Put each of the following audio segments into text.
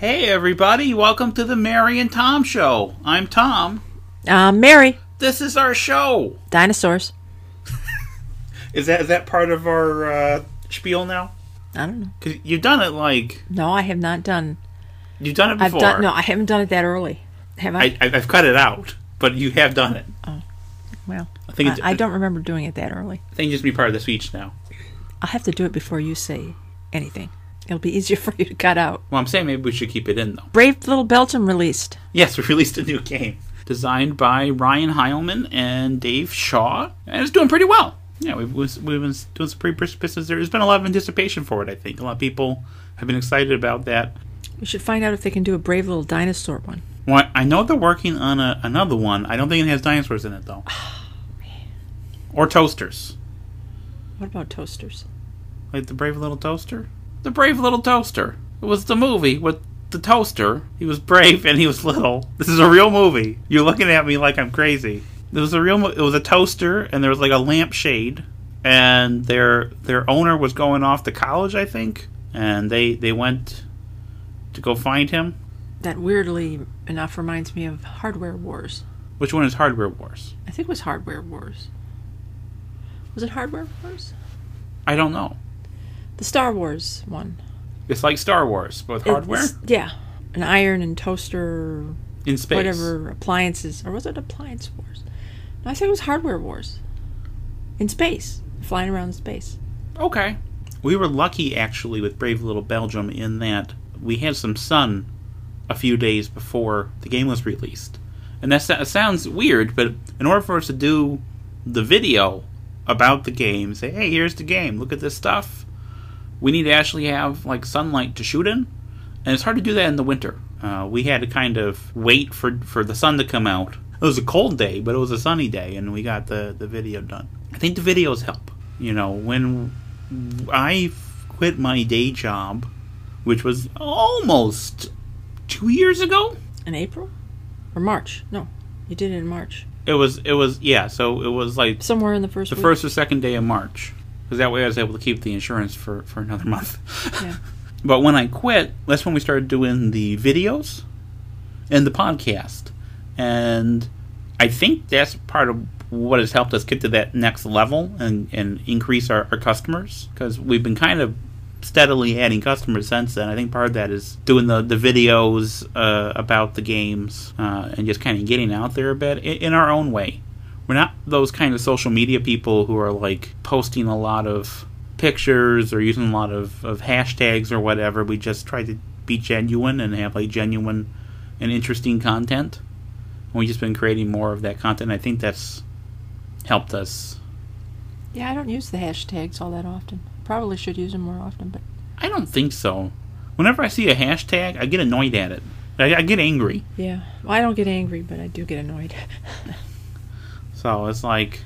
Hey, everybody, welcome to the Mary and Tom Show. I'm Tom. Uh, Mary, This is our show. dinosaurs. Is that is that part of our uh, spiel now? I don't know. Because you've done it like No, I have not done. you've done it I've before. done. No, I haven't done it that early. Have I? I, I've cut it out, but you have done it. Oh, well, I think I, it's, I don't remember doing it that early. I think it just be part of the speech now. I'll have to do it before you say anything. It'll be easier for you to cut out. Well, I'm saying maybe we should keep it in though. Brave Little Belgium released. Yes, we released a new game designed by Ryan Heilman and Dave Shaw, and it's doing pretty well. Yeah, we've we've been doing some pretty business there. There's been a lot of anticipation for it. I think a lot of people have been excited about that. We should find out if they can do a Brave Little Dinosaur one. Well, I know they're working on a, another one. I don't think it has dinosaurs in it though, or toasters, What about toasters? like the Brave Little Toaster. The Brave Little Toaster. It was the movie with the toaster. He was brave and he was little. This is a real movie. You're looking at me like I'm crazy. It was a real. Mo- it was a toaster and there was like a lampshade, and their their owner was going off to college, I think, and they they went to go find him. That weirdly enough reminds me of Hardware Wars. Which one is Hardware Wars? I think it was Hardware Wars. Was it Hardware Wars? I don't know. The Star Wars one. It's like Star Wars, both hardware? yeah, an iron and toaster in space. whatever appliances. Or was it appliance wars? No i said it was hardware wars. In space. Flying around in space. Okay. We were lucky actually with Brave Little Belgium in that we had some sun a few days before the game was released. And that sounds weird, but in order for us to do the video about the game, say, hey, here's the game, look at this stuff, we need to actually have like sunlight to shoot in. And it's hard to do that in the winter. Uh, we had to kind of wait for, for the sun to come out. It was a cold day, but it was a sunny day, and we got the, the video done. I think the videos help. You know, when I quit my day job, which was almost two years ago. in april or march no you did it in march It was it was yeah. So it was like somewhere in the first the week. first or second day of March, because that way I was able to keep the insurance for for another month. Yeah. But when I quit, that's when we started doing the videos and the podcast, and I think that's part of what has helped us get to that next level and and increase our, our customers because we've been kind of steadily adding customers since then. I think part of that is doing the the videos uh, about the games uh, and just kind of getting out there a bit in, in our own way. We're not those kind of social media people who are like posting a lot of pictures or using a lot of, of hashtags or whatever. We just try to be genuine and have like genuine and interesting content. And we've just been creating more of that content. I think that's helped us. yeah i don't use the hashtags all that often probably should use them more often but I don't think so. Whenever I see a hashtag, I get annoyed at it. I, I get angry. yeah well, i don't get angry but i do get annoyed So it's like,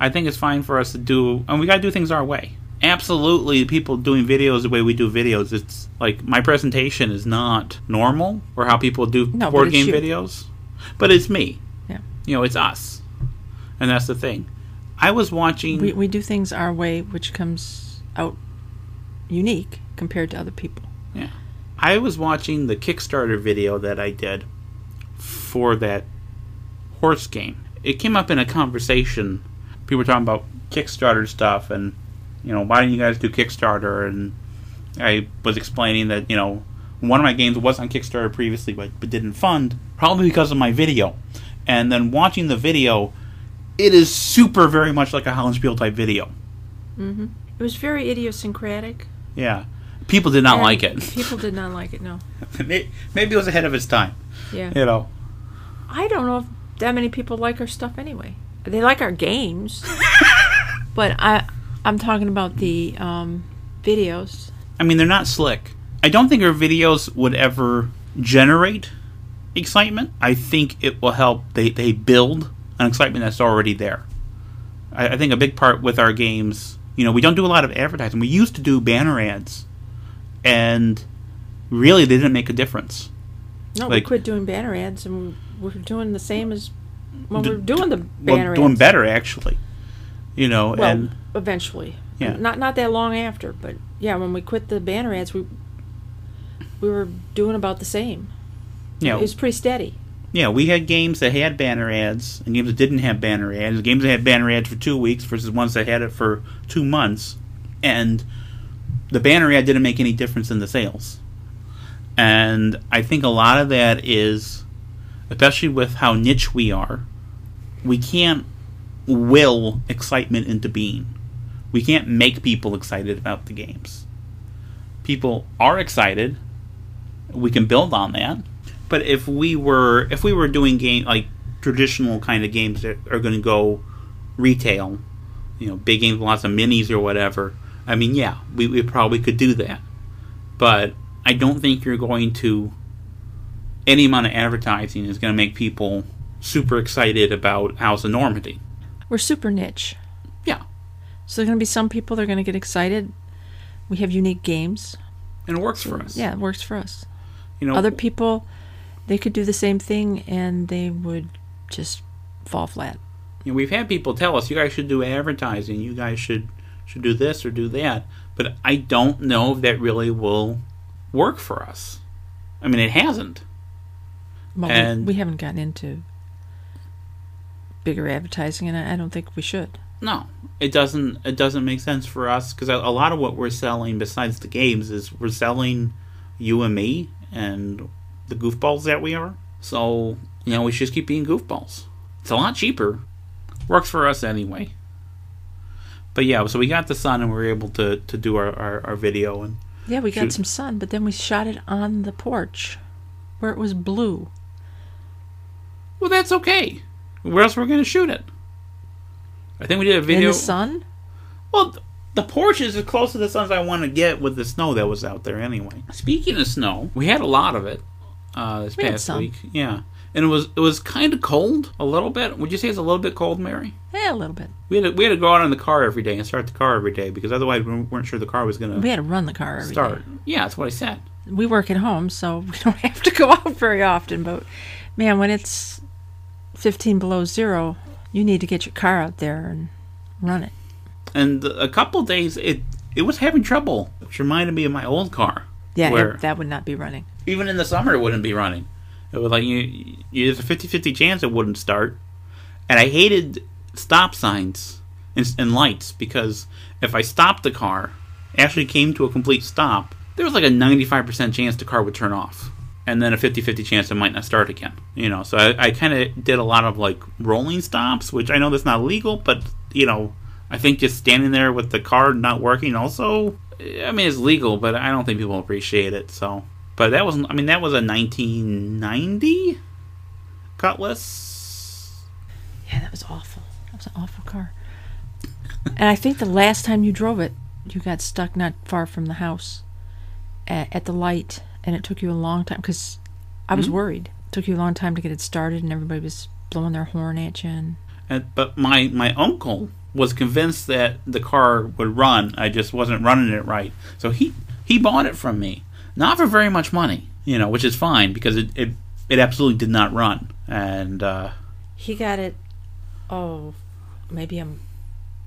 I think it's fine for us to do, and we got to do things our way. Absolutely, people doing videos the way we do videos. It's like my presentation is not normal or how people do No, board game you. videos, but it's me. Yeah. You know, it's us, and that's the thing. I was watching. we, we do things our way which comes out unique compared to other people Yeah. I was watching the Kickstarter video that I did for that horse game. It came up in a conversation. People were talking about Kickstarter stuff and, you know, why didn't you guys do Kickstarter? And I was explaining that, you know, one of my games was on Kickstarter previously but, but didn't fund, probably because of my video. And then watching the video, it is super very much like a Hollandspiel type video. Mm-hmm. it was very idiosyncratic Yeah. People did not and like it. people did not like it no May- Maybe it was ahead of its time. yeah You know. I don't know if that many people like our stuff anyway. They like our games, but I I'm talking about the um, videos. I mean, they're not slick. I don't think our videos would ever generate excitement. I think it will help. They they build an excitement that's already there. I, I think a big part with our games, you know, we don't do a lot of advertising. We used to do banner ads, and really they didn't make a difference. No, Like- we quit doing banner ads, and we're doing the same as when we're doing the banner Well, doing ads. better actually. You know, Well, and eventually, Yeah. not not that long after, but yeah, when we quit the banner ads, we we were doing about the same. yeah It was pretty steady. yeah, we had games that had banner ads and games that didn't have banner ads. Games that had banner ads for two weeks versus ones that had it for two months, and the banner ad didn't make any difference in the sales. And I think a lot of that is, especially with how niche we are, we can't will excitement into being. We can't make people excited about the games. People are excited. We can build on that. But if we were if we were doing game like traditional kind of games that are going to go retail, you know, big games, lots of minis or whatever. I mean, yeah, we, we probably could do that. But I don't think you're going to. Any amount of advertising is going to make people super excited about House of Normandy. We're super niche. Yeah, So there are going to be some people that are going to get excited. We have unique games. and it works for us. Yeah, it works for us. you know, Other people, they could do the same thing and they would just fall flat. you know, we've had people tell us, "You guys should do advertising. You guys should should do this or do that." But I don't know if that really will work for us. I mean, it hasn't. Well, we- And- we, haven't gotten into bigger advertising, and I, I don't think we should. No, it doesn't. It doesn't make sense for us because a, a lot of what we're selling, besides the games, is we're selling you and me and the goofballs that we are. So you know, we should just keep being goofballs. It's a lot cheaper. Works for us anyway. But yeah, so we got the sun and we were able to to do our our, our video and Yeah, we got some sun, but then we shot it on the porch where it was blue. Well, that's okay. Where else we're gonna shoot it? I think we did a video. In the sun? Well, the porch is as close to the sun as I want to get with the snow that was out there anyway. Speaking of snow, we had a lot of it uh, this We had past some. week. Yeah, and it was it was kind of cold a little bit. Would you say it's a little bit cold, Mary? Yeah, a little bit. We had to, we had to go out in the car every day and start the car every day because otherwise we weren't sure the car was going to. We to had to run the car every day. start. Yeah, that's what I said. We work at home, so we don't have to go out very often. But man, when it's 15 below zero, you need to get your car out there and run it. And a couple days it it was having trouble, which reminded me of my old car. Yeah, it- where that would not be running. even in the summer it wouldn't be running. It was like you, you there's a 50-50 chance it wouldn't start. And I hated stop signs and, and lights because if I stopped the car, actually came to a complete stop, there was like a 95% chance the car would turn off. And then a 50-50 chance it might not start again. You know, so I, I kind of did a lot of like rolling stops, which I know that's not legal, but you know, I think just standing there with the car not working also, eh, I mean, it's legal, but I don't think people appreciate it. So, but that was, I mean, that was a 1990 Cutlass. Yeah, that was awful. That was an awful car. and I think the last time you drove it, you got stuck not far from the house at, at the light, and it took you a long time because I was worried. It took you a long time to get it started, and everybody was blowing their horn at you. And And, but my my uncle was convinced that the car would run. I just wasn't running it right, so he he bought it from me, not for very much money, you know, which is fine because it it, it absolutely did not run. And uh, he got it, oh, maybe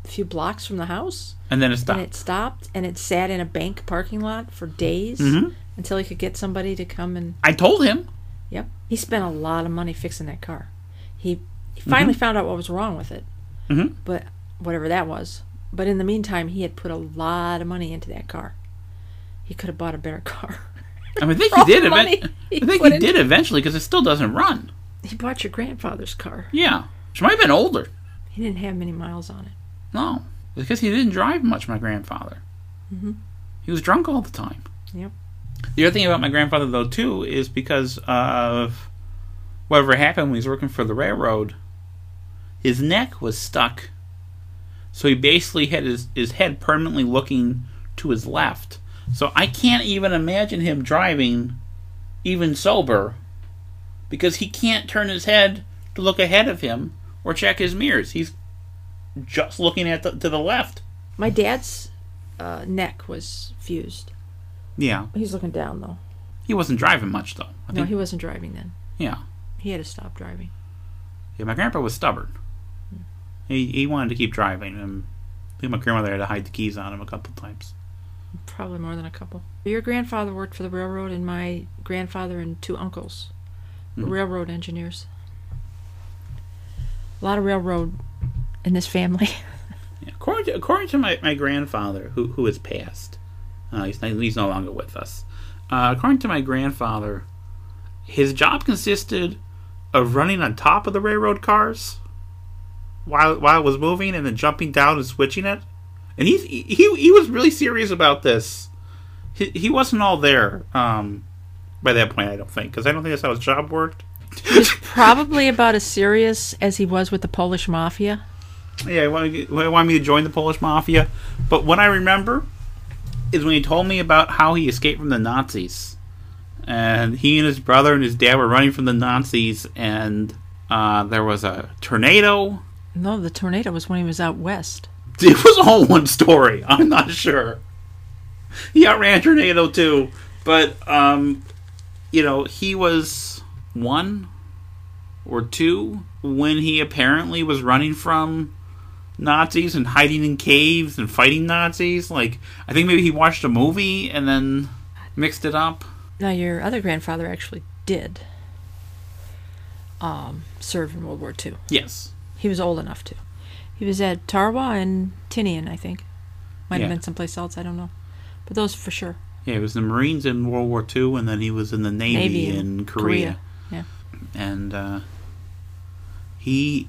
a few blocks from the house, and then it stopped. and it stopped, and it sat in a bank parking lot for days Mhm. until he could get somebody to come and I told him. Yep. He spent a lot of money fixing that car. He, he finally found out what was wrong with it. Mhm. But whatever that was. But in the meantime, he had put a lot of money into that car. He could have bought a better car. I mean, I think he did. Event- he I think he did eventually because it still doesn't run. he bought your grandfather's car. Yeah, she might have been older. He didn't have many miles on it. No, because he didn't drive much. My grandfather. Mhm. He was drunk all the time. Yep. The other thing about my grandfather, though, too, is because of whatever happened when he was working for the railroad, his neck was stuck. So he basically had his, his head permanently looking to his left. So I can't even imagine him driving, even sober, because he can't turn his head to look ahead of him or check his mirrors. He's just looking at the, to the left. My dad's uh, neck was fused. Yeah, He's looking down, though. he wasn't driving much though. I No, think, he wasn't driving then. yeah. He had to stop driving. Yeah, my grandpa was stubborn. He he wanted to keep driving, and I think my grandmother had to hide the keys on him a couple times. Probably more than a couple. Your grandfather worked for the railroad, and my grandfather and two uncles were Mhm. railroad engineers. A lot of railroad in this family. Yeah. According to, according to my, my grandfather, who who has passed, uh, he's, not- he's no longer with us. Uh, according to my grandfather, his job consisted of running on top of the railroad cars while while it was moving, and then jumping down and switching it. And he's, he he he was really serious about this. He he wasn't all there um, by that point. I don't think because I don't think that's how his job worked. he was probably about as serious as he was with the Polish mafia. Yeah, he wanted, he me to join the Polish mafia. But what I remember is when he told me about how he escaped from the Nazis. And he and his brother and his dad were running from the Nazis, and uh, there was a tornado. No, the tornado was when he was out west. It was all one story. I'm not sure. He outran tornado too, but um, you know he was one or two when he apparently was running from Nazis and hiding in caves and fighting Nazis. Like I think maybe he watched a movie and then mixed it up. Now, your other grandfather actually did um, serve in World War II. Yes. He was old enough to. He was at Tarawa and Tinian, I think. Might Yeah. have been someplace else, I don't know. But those for sure. Yeah, he was in the Marines in World War II, and then he was in the Navy, Navy in, in Korea. Korea, yeah. And uh, he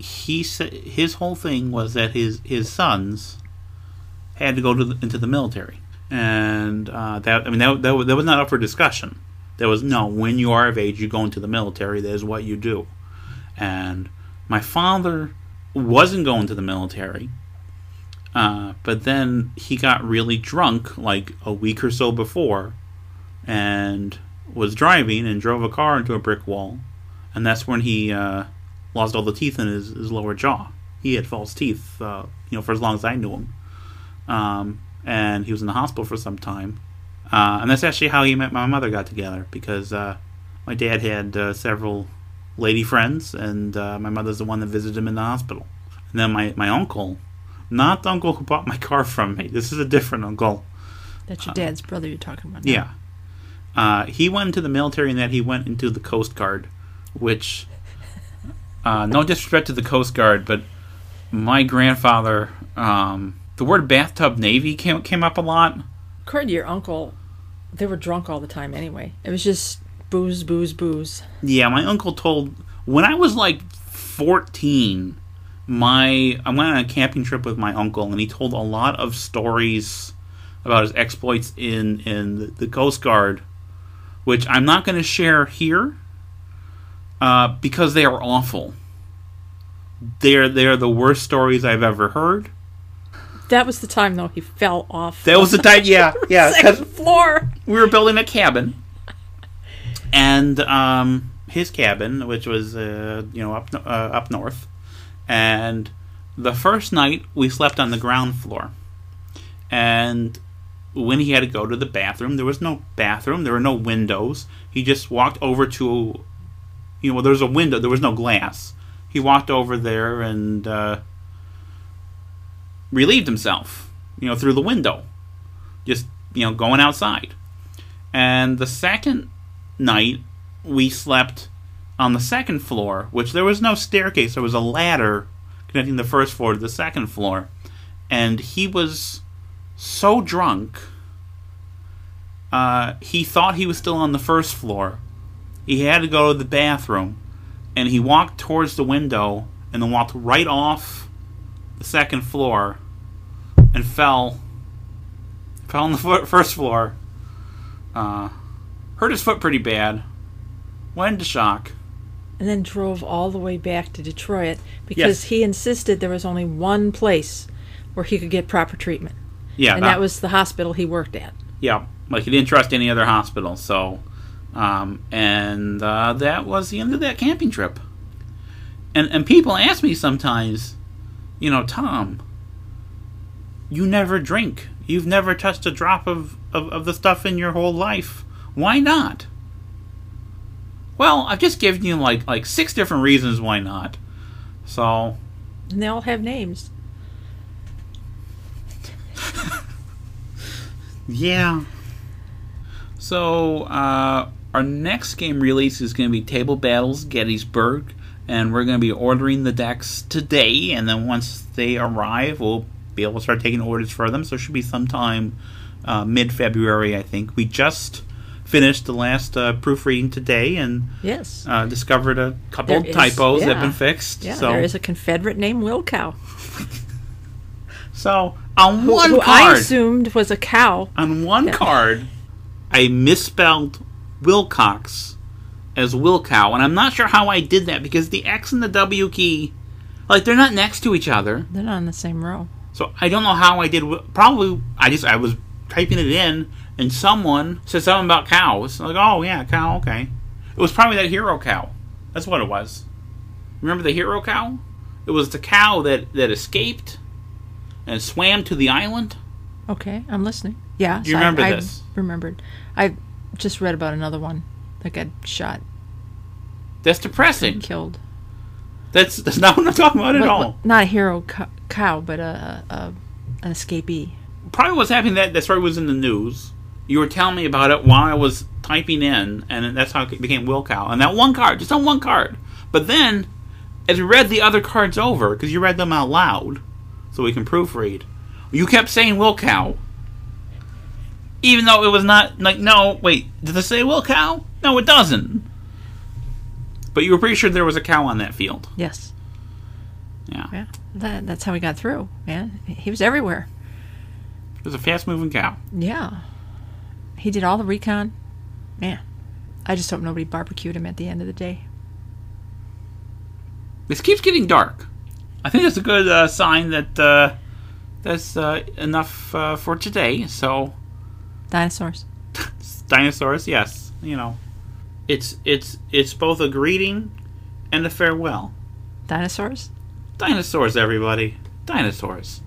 he said his whole thing was that his his sons had to go to the, into the military, and uh, that I mean that, that that was not up for discussion. There was no when you are of age, you go into the military. That is what you do. And my father wasn't going to the military. Uh, but then he got really drunk like a week or so before and was driving and drove a car into a brick wall. And that's when he uh, lost all the teeth in his, his lower jaw. He had false teeth, uh, you know, for as long as I knew him. Um, and he was in the hospital for some time. Uh, and that's actually how he met my mother got together because uh, my dad had uh, several lady friends, and uh, my mother's the one that visited him in the hospital. And then my, my uncle, not the uncle who bought my car from me, this is a different uncle. That's your dad's brother you're talking about. now. Yeah. Uh, he went into the military and that he went into the Coast Guard, which, uh, no disrespect to the Coast Guard, but my grandfather, um, the word bathtub navy came, came up a lot. According to your uncle, they were drunk all the time anyway. It was just booze, booze, booze. Yeah, my uncle told when I was like 14, my I went on a camping trip with my uncle and he told a lot of stories about his exploits in in the, the Coast Guard, which I'm not going to share here uh, because they are awful. They're they're the worst stories I've ever heard. That was the time though he fell off That was the time, yeah, yeah. second floor. we were building a cabin, and um, his cabin, which was uh, you know up uh, up north, and the first night we slept on the ground floor, and when he had to go to the bathroom, there was no bathroom, there were no windows. He just walked over to, you know, there was a window, there was no glass. He walked over there and uh, relieved himself, you know, through the window. Just you know going outside. And the second night we slept on the second floor which there was no staircase. There was a ladder connecting the first floor to the second floor. And he was so drunk uh, he thought he was still on the first floor he had to go to the bathroom and he walked towards the window and then walked right off the second floor and fell fell on the fir- first floor. Uh, hurt his foot pretty bad. Went into shock. And then drove all the way back to Detroit because Yes. he insisted there was only one place where he could get proper treatment. Yeah, and that was the hospital he worked at. yeah. Like he didn't trust any other hospital. So, um, and uh, that was the end of that camping trip. And and people ask me sometimes, you know, Tom, you never drink. You've never touched a drop of, of, of the stuff in your whole life. Why not? Well, I've just given you like like six different reasons why not. So And they all have names. Yeah. So, uh, our next game release is going to be Table Battles Gettysburg, and we're going to be ordering the decks today, and then once they arrive, we'll be able to start taking orders for them. So, it should be sometime uh, mid February, I think. We just finished the last uh, proofreading today and Yes. uh, discovered a couple There of is- typos that have been fixed. yeah, so, there is a Confederate named Wilcow. so on Who, one who I assumed was a cow. on one Yeah. card, I misspelled Wilcox as Wilcow, and I'm not sure how I did that because the X and the W key, like they're not next to each other. They're not on the same row. So I don't know how I did. Probably I just I was typing it in, and someone said something about cows. I'm like, oh yeah, cow. Okay, it was probably that hero cow. That's what it was. Remember the hero cow? It was the cow that that escaped and swam to the island. Okay, I'm listening. Yeah. You so I- remember I, this? remembered. I just read about another one that got shot That's depressing. killed. That's that's not what I'm talking about at all. not a hero co- cow, but a, a an escapee. Probably what's happening. That that story was in the news. You were telling me about it while I was typing in, and that's how it became Wilcow. And that one card, just on one card. But then, as we read the other cards over, because you read them out loud, so we can proofread, you kept saying Wilcow. Even though it was not like no, wait, did it say Wilcow? No, it doesn't. But you were pretty sure there was a cow on that field. Yes. Yeah, Yeah. That, that's how he got through. Man, he was everywhere. it was a fast-moving cow. Yeah. He did all the recon. Man, I just hope nobody barbecued him at the end of the day. This keeps getting dark. I think that's a good uh, sign that uh, that's uh, enough uh, for today. So, Dinosaurs. dinosaurs, yes, you know, it's it's it's both a greeting and a farewell. Dinosaurs? Dinosaurs, everybody, dinosaurs.